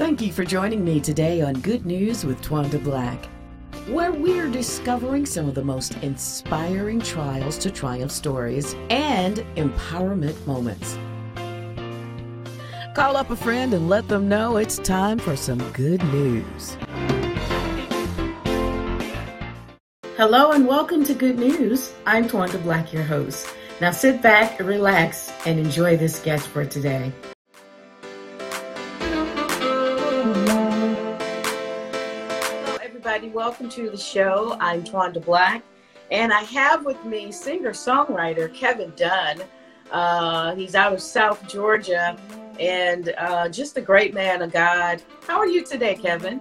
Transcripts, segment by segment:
Thank you for joining me today on Good News with Twanda Black, where we're discovering some of the most inspiring trials to triumph stories and empowerment moments. Call up a friend and let them know it's time for some good news. Hello and welcome to Good News. I'm Twanda Black, your host. Now sit back, relax, and enjoy this guest for today. Everybody. Welcome to the show. I'm Twanda Black, and I have with me singer-songwriter Kevin Dunn. Uh, he's out of South Georgia, and uh, just a great man of God. How are you today, Kevin?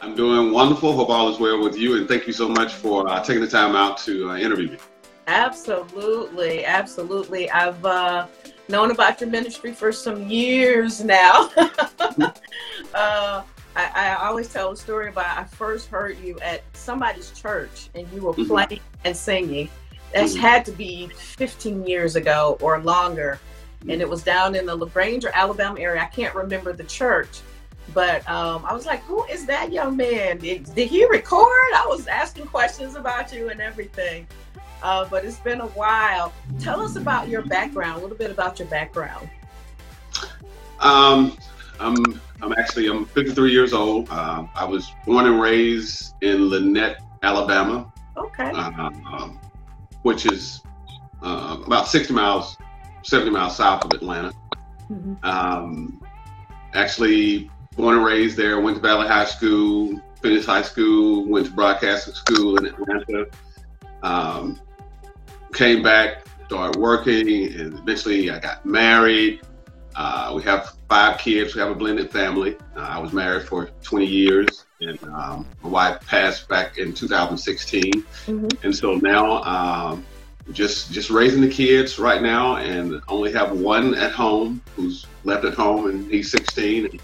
I'm doing wonderful. Hope all is well with you, and thank you so much for uh, taking the time out to uh, interview me. Absolutely, absolutely. I've uh, known about your ministry for some years now. I, I, always tell a story about I first heard you at somebody's church and you were mm-hmm. playing and singing. That mm-hmm. had to be 15 years ago or longer. And it was down in the LaGrange or Alabama area. I can't remember the church. But um, I was like, who is that young man? Did, did he record? I was asking questions about you and everything. Uh, but it's been a while. Tell us about your background, a little bit about your background. Um, I'm I'm actually I'm 53 years old. Uh, I was born and raised in Lanett, Alabama. Okay. Uh, um, which is uh, about 60 miles, 70 miles south of Atlanta. Mm-hmm. Um, actually, born and raised there. Went to Valley High School, finished high school, went to broadcasting school in Atlanta. Um, came back, started working, and eventually I got married. Uh, we have five kids. We have a blended family. Uh, I was married for 20 years, and um, my wife passed back in 2016. Mm-hmm. And so now, um, just just raising the kids right now, and only have one at home who's left at home, and he's 16. And,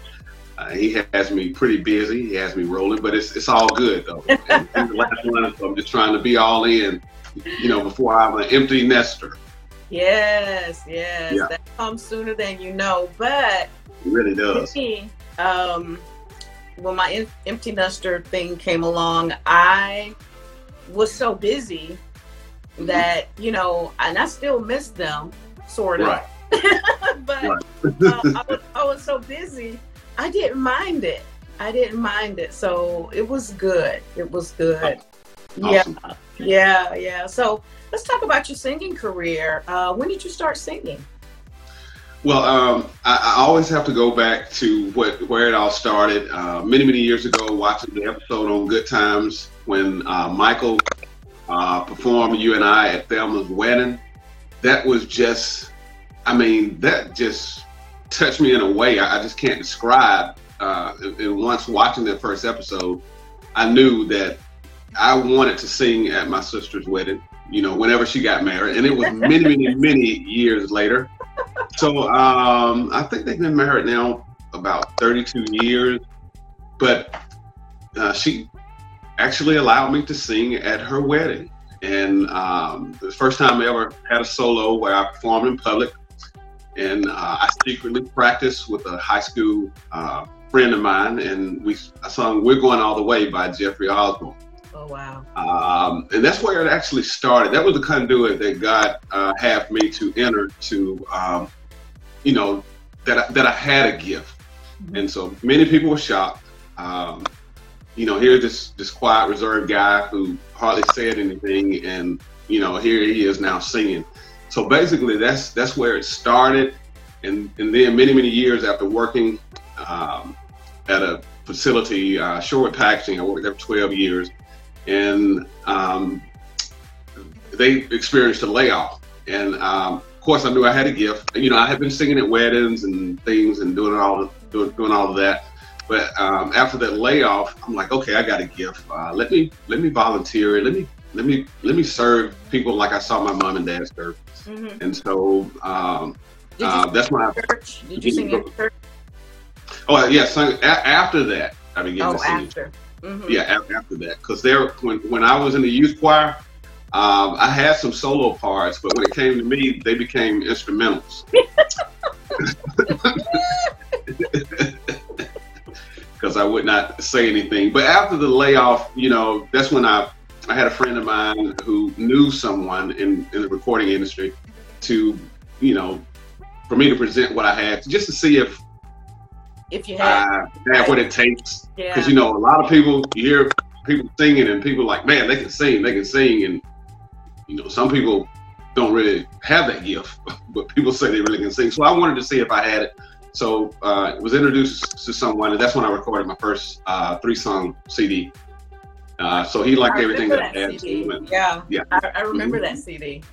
uh, he has me pretty busy. He has me rolling, but it's it's all good though. And he's the last one, so I'm just trying to be all in you know, before I'm an empty nester. Yes, yes, yeah. that comes sooner than you know, but it really does. Me, um, when my empty nester thing came along, I was so busy mm-hmm. that you know, and I still miss them, sort of. Right. but right. uh, I, was, I was so busy, I didn't mind it. I didn't mind it, so it was good. It was good. Awesome. Yeah. Yeah, yeah. So let's talk about your singing career. Uh, when did you start singing? Well, um, I, I, always have to go back to what where it all started. Uh, many, many years ago, watching the episode on Good Times when uh, Michael uh, performed "You and I" at Thelma's wedding. That was just, I mean, that just touched me in a way I, I just can't describe. Uh, and once watching that first episode, I knew that I wanted to sing at my sister's wedding, you know, whenever she got married. And it was many, many, many years later. So um, I think they've been married now about 32 years. But uh, she actually allowed me to sing at her wedding. And um, the first time I ever had a solo where I performed in public. And uh, I secretly practiced with a high school uh, friend of mine, and we I sung "We're Going All the Way" by Jeffrey Osborne. Oh wow! Um, and that's where it actually started. That was the conduit that God uh, had me to enter to, um, you know, that I, that I had a gift. Mm-hmm. And so many people were shocked. Um, you know, here's this this quiet, reserved guy who hardly said anything, and you know, here he is now singing. So basically, that's that's where it started, and and then many many years after working um, at a facility, uh, Sherwood Packaging, I worked there for 12 years and um, they experienced a layoff. And um, of course, I knew I had a gift. You know, I had been singing at weddings and things and doing all doing, doing all of that. But um, after that layoff, I'm like, okay, I got a gift. Uh, let me let me volunteer. Let me let me let me serve people like I saw my mom and dad serve. Mm-hmm. And so um, uh, that's my church. Did you sing in church? Oh yes. Yeah, after that, I began oh, to sing. After. Mm-hmm. Yeah, after that, because there, when when I was in the youth choir, um, I had some solo parts, but when it came to me, they became instrumentals. Because I would not say anything. But after the layoff, you know, that's when I I had a friend of mine who knew someone in, in the recording industry to, you know, for me to present what I had, just to see if if you have, I have what it takes. yeah, Because you know, a lot of people you hear people singing, and people like, man, they can sing, they can sing, and you know, some people don't really have that gift, but people say they really can sing. So I wanted to see if I had it. So uh, was introduced to someone, and that's when I recorded my first uh, three-song CD. Uh, so he liked I everything that I that had. CD. Yeah, Yeah. I, I remember Mhm. that CD.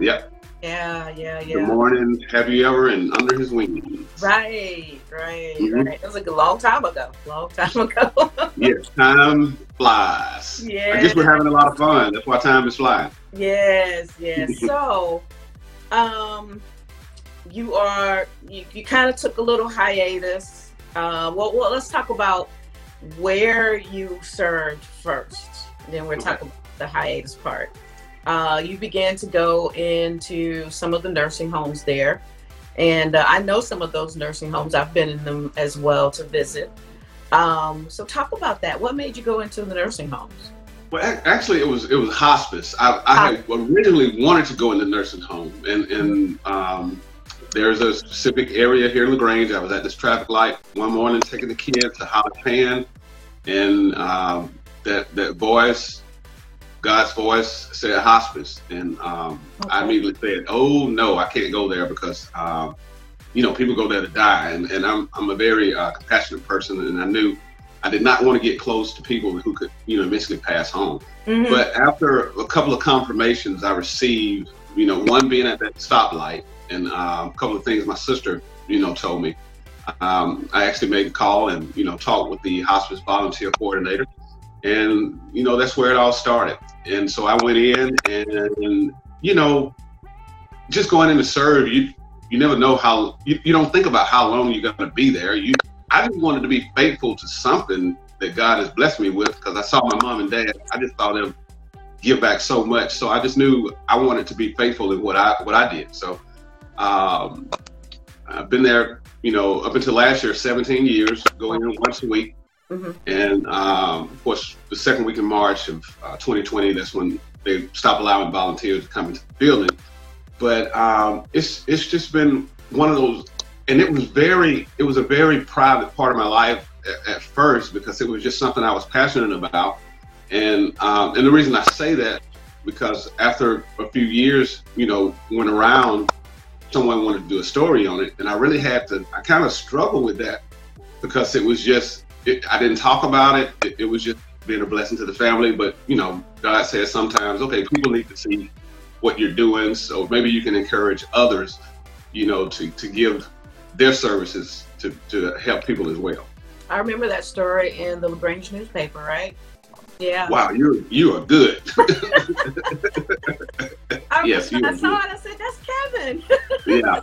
Yep. Yeah, yeah, yeah. Good morning. Have you ever? And under his wings. Right, right, Mhm. right. It was like a long time ago. Long time ago. Yes, time flies. yeah. I guess we're having a lot of fun. That's why time is flying. Yes, yes. so, um, you are you, you kind of took a little hiatus. Uh, well, well, let's talk about where you served first. Then we're Okay. talking about the hiatus part. Uh, you began to go into some of the nursing homes there, and uh, I know some of those nursing homes. I've been in them as well to visit. Um, so, talk about that. What made you go into the nursing homes? Well, actually, it was it was hospice. I, I had originally wanted to go in the nursing home, and and um, there's a specific area here in LaGrange. I was at this traffic light one morning, taking the kids to Hollis Hand, and um, that that voice, God's voice, said hospice, and um, I immediately said, "Oh no, I can't go there because." Um, you know, people go there to die, and, and I'm I'm a very uh, compassionate person, and I knew I did not want to get close to people who could, you know, eventually pass home. Mhm. But after a couple of confirmations I received, you know, one being at that stoplight, and um, a couple of things my sister, you know, told me. Um, I actually made a call and you know talked with the hospice volunteer coordinator, and you know that's where it all started. And so I went in, and you know, just going in to serve, you you never know how you, you don't think about how long you're going to be there. You I just wanted to be faithful to something that God has blessed me with because I saw my mom and dad. I just saw them give back so much. So I just knew I wanted to be faithful in what I what I did. So um, I've been there, you know, up until last year, 17 years, going in once a week. Mhm. And um, of course, the second week in March of uh, 2020, that's when they stopped allowing volunteers to come into the building. But um, it's it's just been one of those, and it was very it was a very private part of my life at, at first because it was just something I was passionate about, and um, and the reason I say that because after a few years, you know, went around, someone wanted to do a story on it, and I really had to. I kind of struggled with that because it was just it, I didn't talk about it. it. It was just being a blessing to the family, but you know, God says sometimes, okay, people need to see what you're doing, so maybe you can encourage others, you know, to to give their services to to help people as well. I remember that story in the LaGrange newspaper, right? Yeah. Wow, you you are good. I, Yes, you I saw it. I said, "That's Kevin." yeah,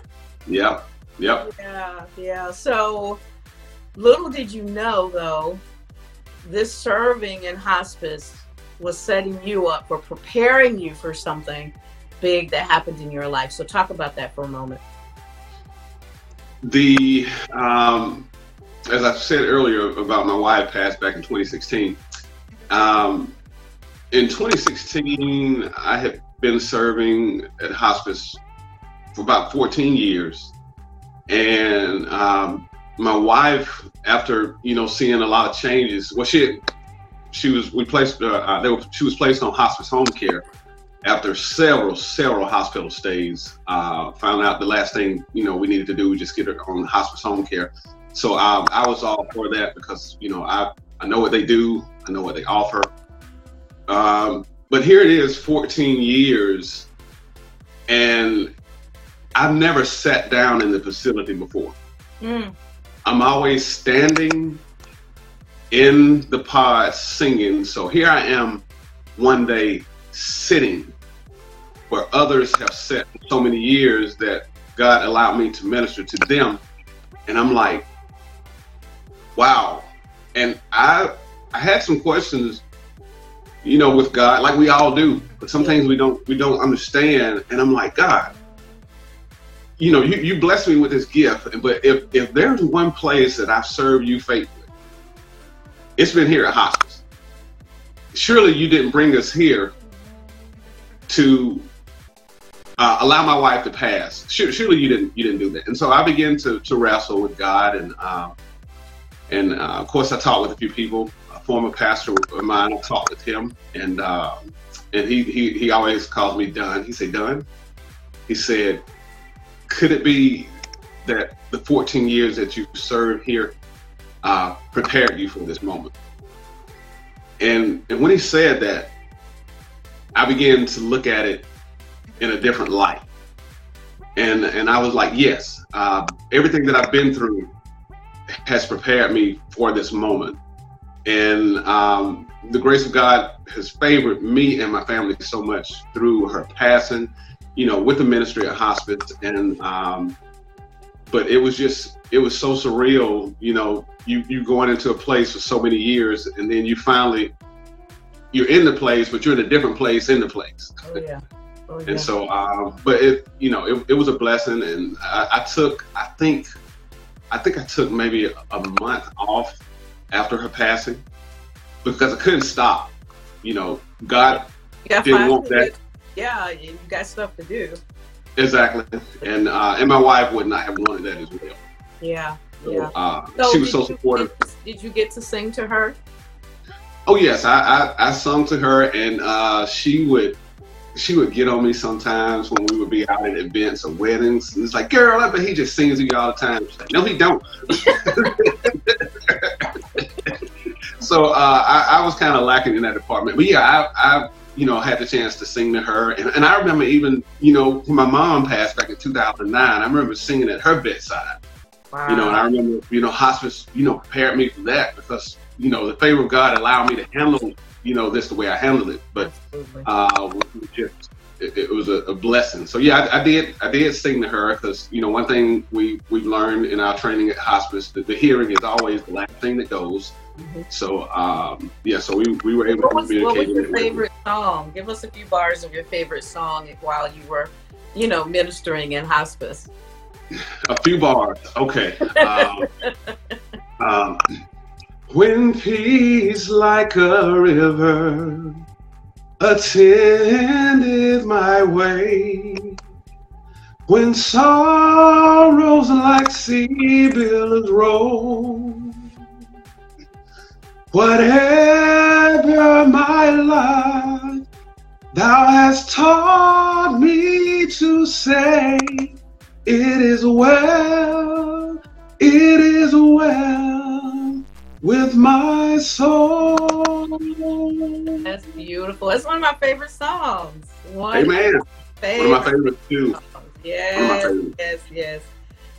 yeah, yep. yeah, yeah. So little did you know, though, this serving in hospice was setting you up for preparing you for something big that happened in your life. So talk about that for a moment. The um, as I said earlier about my wife passed back in 2016. Um, in 2016, I had been serving at hospice for about 14 years, and um, my wife, after you know seeing a lot of changes, well, she she was we placed uh, uh, they were, she was placed on hospice home care after several several hospital stays. Uh, found out the last thing you know we needed to do was just get her on hospice home care. So um, I was all for that because you know I I know what they do, I know what they offer. Um, but here it is, 14 years, and I've never sat down in the facility before. Mm, I'm always standing in the pod singing. So here I am one day sitting where others have sat for so many years that God allowed me to minister to them. And I'm like, wow. And I I had some questions, you know, with God, like we all do. But some things we don't we don't understand. And I'm like, God, you know, you, you bless me with this gift, but if if there's one place that I've served you faithfully, it's been here at hospice. Surely you didn't bring us here to uh, allow my wife to pass. Surely you didn't you didn't do that. And so I began to to wrestle with God, and um, and uh, of course I talked with a few people. A former pastor of mine, I talked with him, and uh, and he, he he always calls me Dunn. He said Dunn. He said, could it be that the 14 years that you served here uh, prepared you for this moment? And and when he said that, I began to look at it in a different light. And and I was like, yes, uh, everything that I've been through has prepared me for this moment. And um, the grace of God has favored me and my family so much through her passing, you know, with the ministry at hospice. And um, but it was just it was so surreal, you know, you you going into a place for so many years, and then you finally you're in the place, but you're in a different place in the place. Oh yeah. Oh, and so, um, but it, you know, it, it was a blessing, and I, I, took, I think, I think I took maybe a month off after her passing because I couldn't stop. You know, God didn't want that. Yeah, you got stuff to do. Exactly, and uh, and my wife would not have wanted that as well. Yeah, yeah. Uh, so she was so supportive. did you get to sing to her? Oh yes, I I, I sung to her, and uh, she would she would get on me sometimes when we would be out at events or weddings. And it's like, girl, I bet he just sings to you all the time. Like, no, he don't. so uh, I, I, was kind of lacking in that department. But yeah, I, I, you know, I had the chance to sing to her. And, and I remember even, you know, when my mom passed back in 2009, I remember singing at her bedside. Wow. You know, and I remember, you know, hospice, you know, prepared me for that because, you know, the favor of God allowed me to handle you know, this the way I handled it. But uh, just, it, it, was a, a, blessing. So yeah, I, I, did I did sing to her because you know one thing we we've learned in our training at hospice that the hearing is always the last thing that goes. Mm-hmm. So um, yeah, so we, we were able what to was, communicate. What was your favorite song? Give us a few bars of your favorite song while you were, you know, ministering in hospice. A few bars, okay. um, um, when peace like a river attended my way, when sorrows like sea billows roll, whatever my lot, thou hast taught me to say, it is well, it is well with my soul. That's beautiful. It's one of my favorite songs. One Amen. Favorite one of my favorites too. Yes, yes, yes.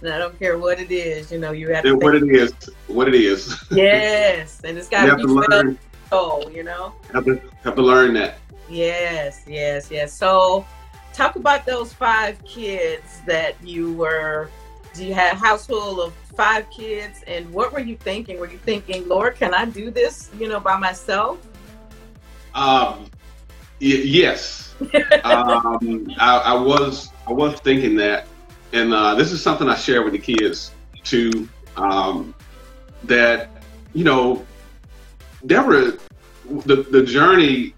I don't care what it is, you know, you have to. What it is, what it is. Yes, and it's got to be learn. soul, you know. Have to have to learn that. Yes, yes, yes. So, talk about those five kids that you were. Do you have a house full of five kids and what were you thinking were you thinking lord can i do this you know by myself um y- yes um I, I, was i was thinking that and uh, this is something i share with the kids too um that you know deborah the the journey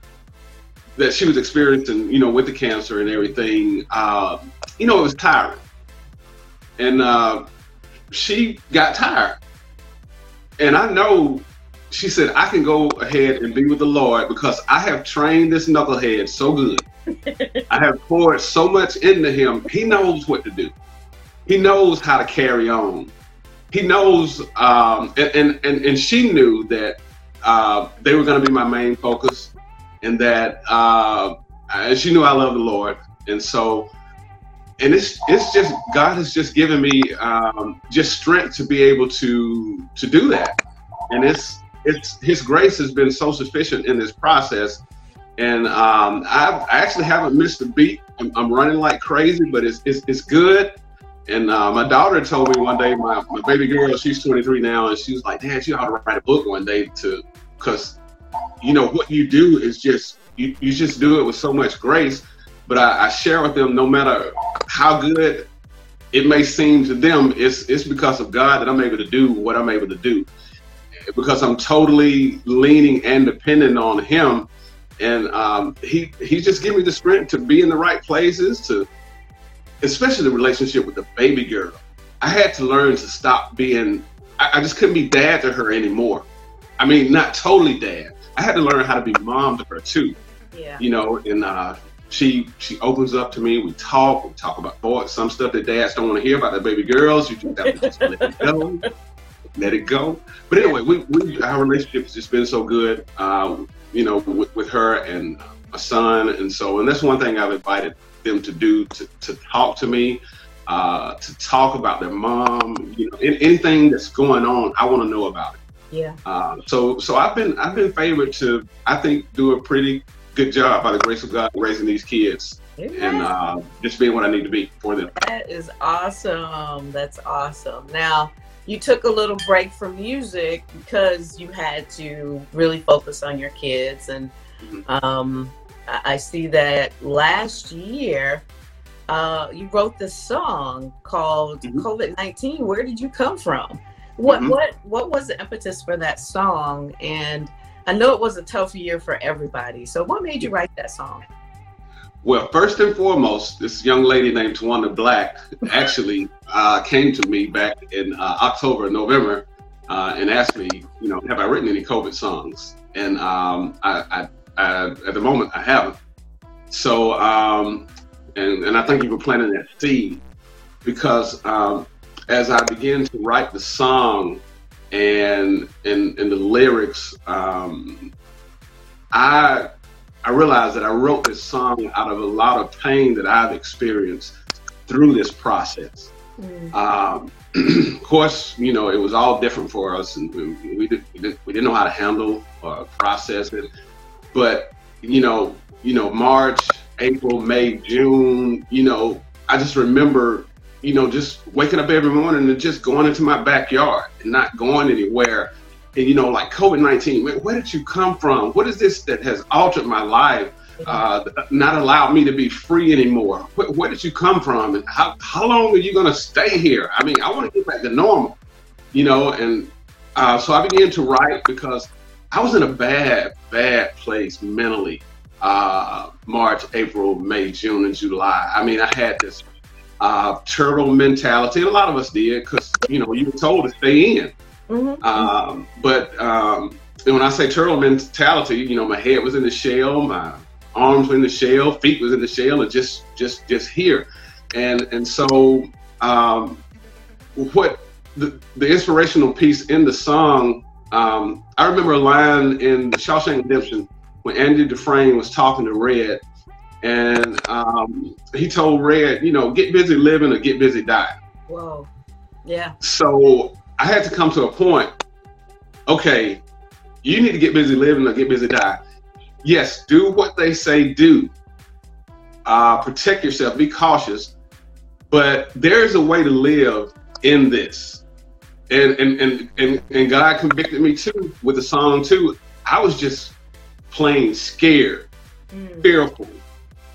that she was experiencing you know with the cancer and everything uh, you know it was tiring and uh, she got tired. And I know she said, I can go ahead and be with the Lord because I have trained this knucklehead so good. I have poured so much into him. He knows what to do. He knows how to carry on. He knows, um, and, and, and, and, she knew that uh, they were going to be my main focus and that uh, she knew I love the Lord. And so and it's it's just God has just given me um, just strength to be able to to do that, and it's it's His grace has been so sufficient in this process, and um, I actually haven't missed a beat. I'm, I'm, running like crazy, but it's it's, it's good. And uh, my daughter told me one day, my, my baby girl, she's 23 now, and she was like, "Dad, you ought to write a book one day to, because, you know, what you do is just you, you just do it with so much grace." but I, I share with them no matter how good it may seem to them, it's it's because of God that I'm able to do what I'm able to do. Because I'm totally leaning and dependent on him. And um, he he's just giving me the strength to be in the right places, to especially the relationship with the baby girl. I had to learn to stop being. I, I just couldn't be dad to her anymore. I mean, not totally dad. I had to learn how to be mom to her too. Yeah. You know, and uh, she she opens up to me. We talk. We talk about thoughts, some stuff that dads don't want to hear about the baby girls. You just have to just let it go, let it go. But anyway, we, we our relationship has just been so good. Uh, you know, with, with her and my son, and so and that's one thing I've invited them to do to, to talk to me, uh, to talk about their mom. You know, anything that's going on, I want to know about it. Yeah. Uh, so so I've been I've been favored to I think do a pretty good job by the grace of God raising these kids and uh, just being what I need to be for them. That is awesome. That's awesome. Now, you took a little break from music because you had to really focus on your kids. And Mhm. um, I see that last year uh, you wrote this song called Mhm. COVID 19. Where did you come from? What, Mhm. what, what was the impetus for that song? And I know it was a tough year for everybody. So, what made you write that song? Well, first and foremost, this young lady named Tawanda Black actually uh, came to me back in uh, October, November, uh, and asked me, you know, have I written any COVID songs? And um, I, I, I, at the moment, I haven't. So, um, and, and I think you were planting that seed because um, as I began to write the song and and, and the lyrics, um, I I realized that I wrote this song out of a lot of pain that I've experienced through this process. Um, of course, you know, it was all different for us, and we, we, did, we didn't know how to handle or process it. But you know, you know, March, April, May, June, you know, I just remember, you know, just waking up every morning and just going into my backyard and not going anywhere. And you know, like COVID nineteen, where did you come from? What is this that has altered my life? uh, not allowed me to be free anymore. Where, where did you come from, and how how long are you going to stay here? I mean, I want to get back to normal, you know. And uh, so I began to write because I was in a bad, bad place mentally. Uh, March, April, May, June, and July. I mean, I had this uh, turtle mentality, and a lot of us did because you know you were told to stay in. Mhm. Um, but um, and when I say turtle mentality, you know, my head was in the shell, my arms were in the shell, feet was in the shell, and just just just here. And and so um, what the, the inspirational piece in the song, um, I remember a line in the Shawshank Redemption when Andy Dufresne was talking to Red, and um, he told Red, you know, get busy living or get busy dying. Whoa. Yeah. So I had to come to a point. Okay, you need to get busy living or get busy dying. Yes, do what they say do. Uh, protect yourself. Be cautious. But there's a way to live in this, and and and and, and God convicted me too with the song too. I was just plain scared, Mm. fearful,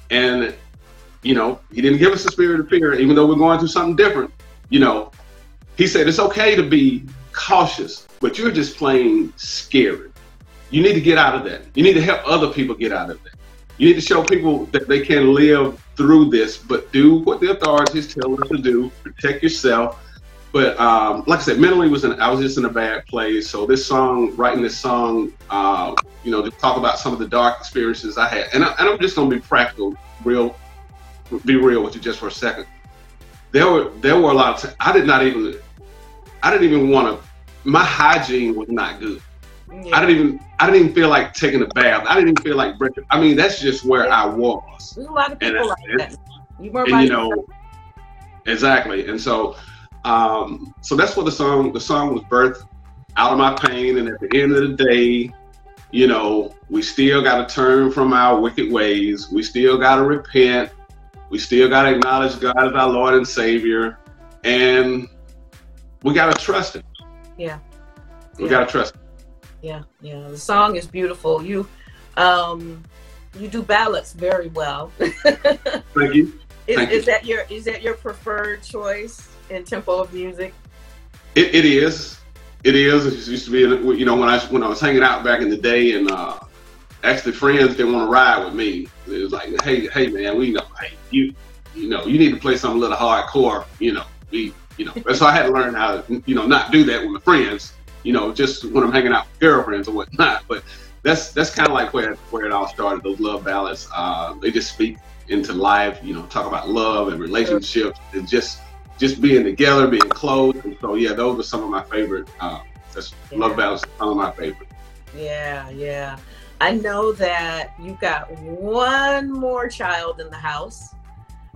and you know He didn't give us the spirit of fear, even though we're going through something different. You know, He said it's okay to be cautious, but you're just plain scary. You need to get out of that. You need to help other people get out of that. You need to show people that they can live through this, but do what the authorities tell them to do. Protect yourself. But um, like I said, mentally was in, I was just in a bad place. So this song, writing this song, uh, you know, to talk about some of the dark experiences I had, and, I, and I'm just gonna be practical, real, be real with you just for a second. There were there were a lot of times I did not even, I didn't even want to. My hygiene was not good. Yeah. I didn't even I didn't even feel like taking a bath. I didn't even feel like breaking. I mean, that's just where I was. There's a lot of people that's- like that. You were And you know, exactly. And so, um, so that's what the song. The song was birthed out of my pain. And at the end of the day, you know, we still got to turn from our wicked ways. We still got to repent. We still got to acknowledge God as our Lord and Savior, and we got to trust Him. Yeah. We Yeah. got to trust. Him. Yeah, yeah. The song is beautiful. You, um, you do ballads very well. Thank you. Thank is you. that your is that your preferred choice in tempo of music? It, it is. it is. It used to be, you know, when I when I was hanging out back in the day, and uh, actually friends didn't want to ride with me. It was like, hey, hey, man, we know, hey, you, you know, you need to play something a little hardcore. You know, we, you know. so I had to learn how to, you know, not do that with my friends. You know, just when I'm hanging out with girlfriends or whatnot. But that's that's kind of like where where it all started. Those love ballads. Uh, they just speak into life. You know, talk about love and relationships and just just being together, being close. And so yeah, those are some of my favorite. Uh, that's yeah. love ballads. Some of my favorite. Yeah, yeah. I know that you've got one more child in the house.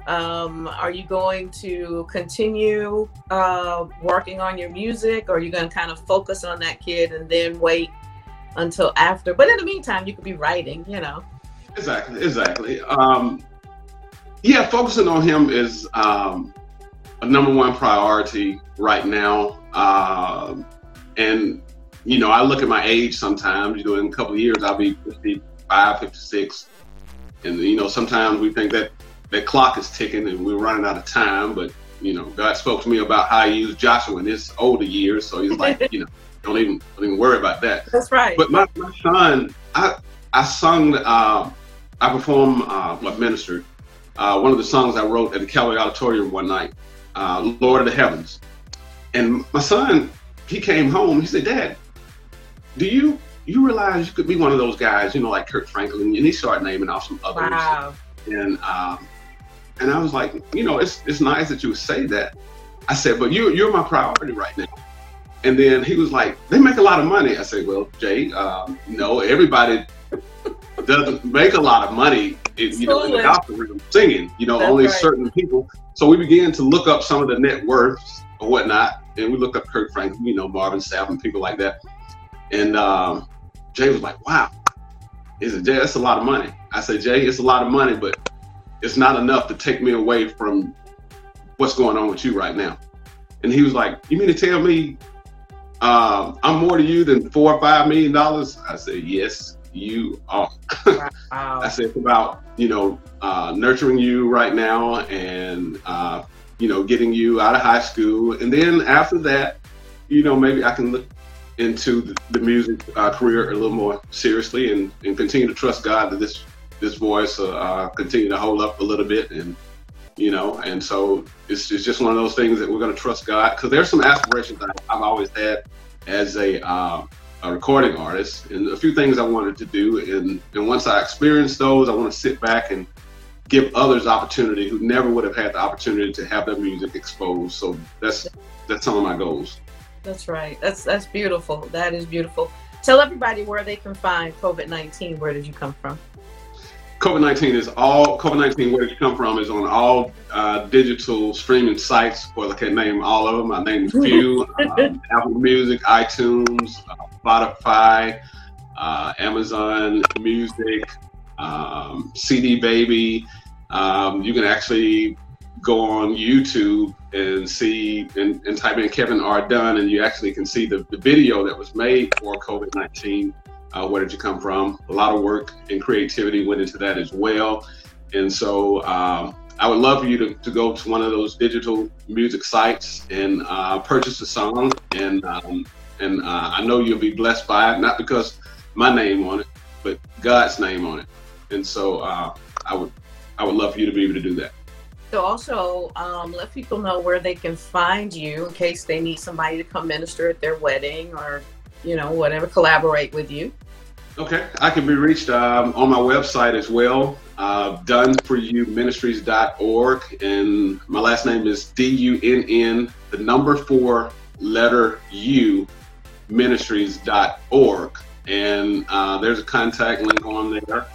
Um, are you going to continue uh, working on your music, or are you going to kind of focus on that kid and then wait until after. But in the meantime, you could be writing, you know. Exactly, exactly. Um, yeah, focusing on him is um, a number one priority right now. Uh, and, you know, I look at my age sometimes, you know, in a couple of years, I'll be 55, 56. And, you know, sometimes we think that that clock is ticking and we're running out of time. But, you know, God spoke to me about how he used Joshua in his older years. So he's like, you know, don't even don't even worry about that. That's right. But my, my son, I I sung, uh, I performed, uh, what ministered, uh, one of the songs I wrote at the Callaway Auditorium one night, uh, Lord of the Heavens. And my son, he came home. He said, Dad, do you you realize you could be one of those guys, you know, like Kirk Franklin? And he started naming off some others. Wow. And um, and I was like, you know, it's it's nice that you say that. I said, but you you're my priority right now. And then he was like, they make a lot of money. I said, well, Jay, um, no, everybody doesn't make a lot of money, in, you know, in the gospel room singing, you know, That's only right. certain people. So we began to look up some of the net worths or whatnot. And we looked up Kirk Franklin, you know, Marvin Sapp and people like that. And um, Jay was like, wow. He said, Jay, that's a lot of money. I said, Jay, it's a lot of money, but it's not enough to take me away from what's going on with you right now. And he was like, you mean to tell me um, I'm more to you than four or five million dollars. I said, yes, you are. Wow. I said, it's about, you know, uh, nurturing you right now and, uh, you know, getting you out of high school. And then after that, you know, maybe I can look into the, the music uh, career a little more seriously and, and continue to trust God that this, this voice uh, continue to hold up a little bit and, you know, and so it's, it's just one of those things that we're going to trust God because there's some aspirations I, have always had as a, uh, a recording artist and a few things I wanted to do. And, and once I experience those, I want to sit back and give others opportunity who never would have had the opportunity to have their music exposed. So that's that's some of my goals. That's right. That's that's beautiful. That is beautiful. Tell everybody where they can find COVID nineteen. Where did you come from? COVID 19 is all, COVID 19, where did you come from, is on all uh, digital streaming sites. Well, I can't name all of them. I named a few um, Apple Music, iTunes, uh, Spotify, uh, Amazon Music, um, CD Baby. Um, you can actually go on YouTube and see and, and, type in Kevin R. Dunn, and you actually can see the, the video that was made for COVID 19 uh, where did you come from? A lot of work and creativity went into that as well. And so um, I would love for you to, to go to one of those digital music sites and uh, purchase a song. And um, and uh, I know you'll be blessed by it, not because my name on it, but God's name on it. And so uh, I would I would love for you to be able to do that. So also um, let people know where they can find you in case they need somebody to come minister at their wedding or you know whatever, collaborate with you. Okay, I can be reached um, on my website as well, uh, dunn4uministries.org. And my last name is D U N N, the number four letter U, ministries.org. And uh, there's a contact link on there.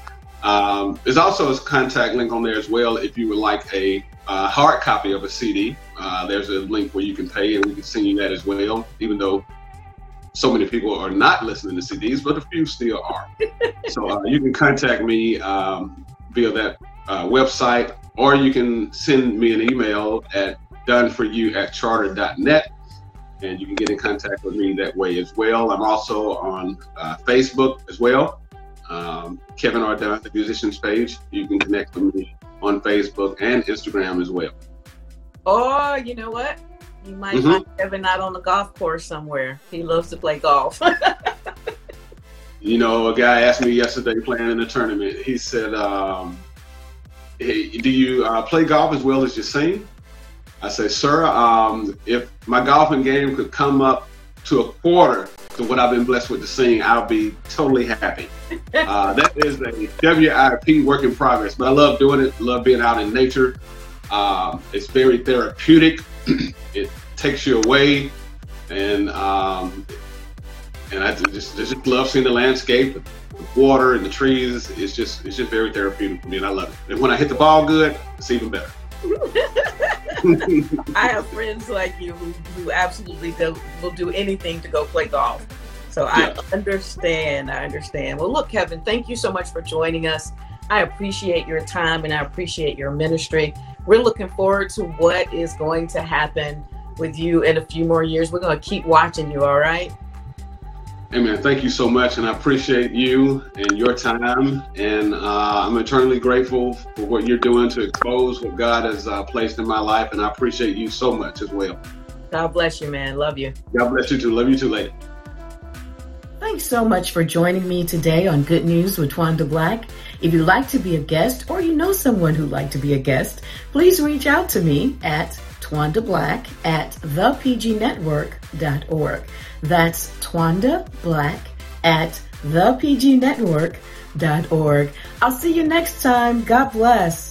Um, there's also a contact link on there as well if you would like a uh, hard copy of a CD. Uh, there's a link where you can pay and we can send you that as well, even though so many people are not listening to CDs, but a few still are. so uh, you can contact me um, via that uh, website, or you can send me an email at dunn4u at charter.net, and you can get in contact with me that way as well. I'm also on uh, Facebook as well. Um, Kevin R. Dunn, the musicians page. You can connect with me on Facebook and Instagram as well. Oh, you know what? You might mm-hmm. find Kevin out on the golf course somewhere. He loves to play golf. you know, a guy asked me yesterday playing in a tournament. He said, um, hey, "Do you uh, play golf as well as you sing?" I said, "Sir, um, if my golfing game could come up to a quarter to what I've been blessed with to sing, I'll be totally happy." Uh, that is a WIP work in progress, but I love doing it. Love being out in nature. Um, it's very therapeutic. it takes you away, and um, and I just just love seeing the landscape, the water, and the trees. It's just it's just very therapeutic for me, and I love it. And when I hit the ball good, it's even better. I have friends like you who, who absolutely do, will do anything to go play golf. So yeah. I understand. I understand. Well, look, Kevin, thank you so much for joining us. I appreciate your time and I appreciate your ministry. We're looking forward to what is going to happen with you in a few more years. We're going to keep watching you, all right? Amen. Thank you so much. And I appreciate you and your time. And uh, I'm eternally grateful for what you're doing to expose what God has uh, placed in my life. And I appreciate you so much as well. God bless you, man. Love you. God bless you too. Love you too, lady. Thanks so much for joining me today on Good News with Twanda Black. If you'd like to be a guest or you know someone who'd like to be a guest, please reach out to me at Twanda Black at thepgnetwork.org. That's Twanda Black at thepgnetwork.org. I'll see you next time. God bless.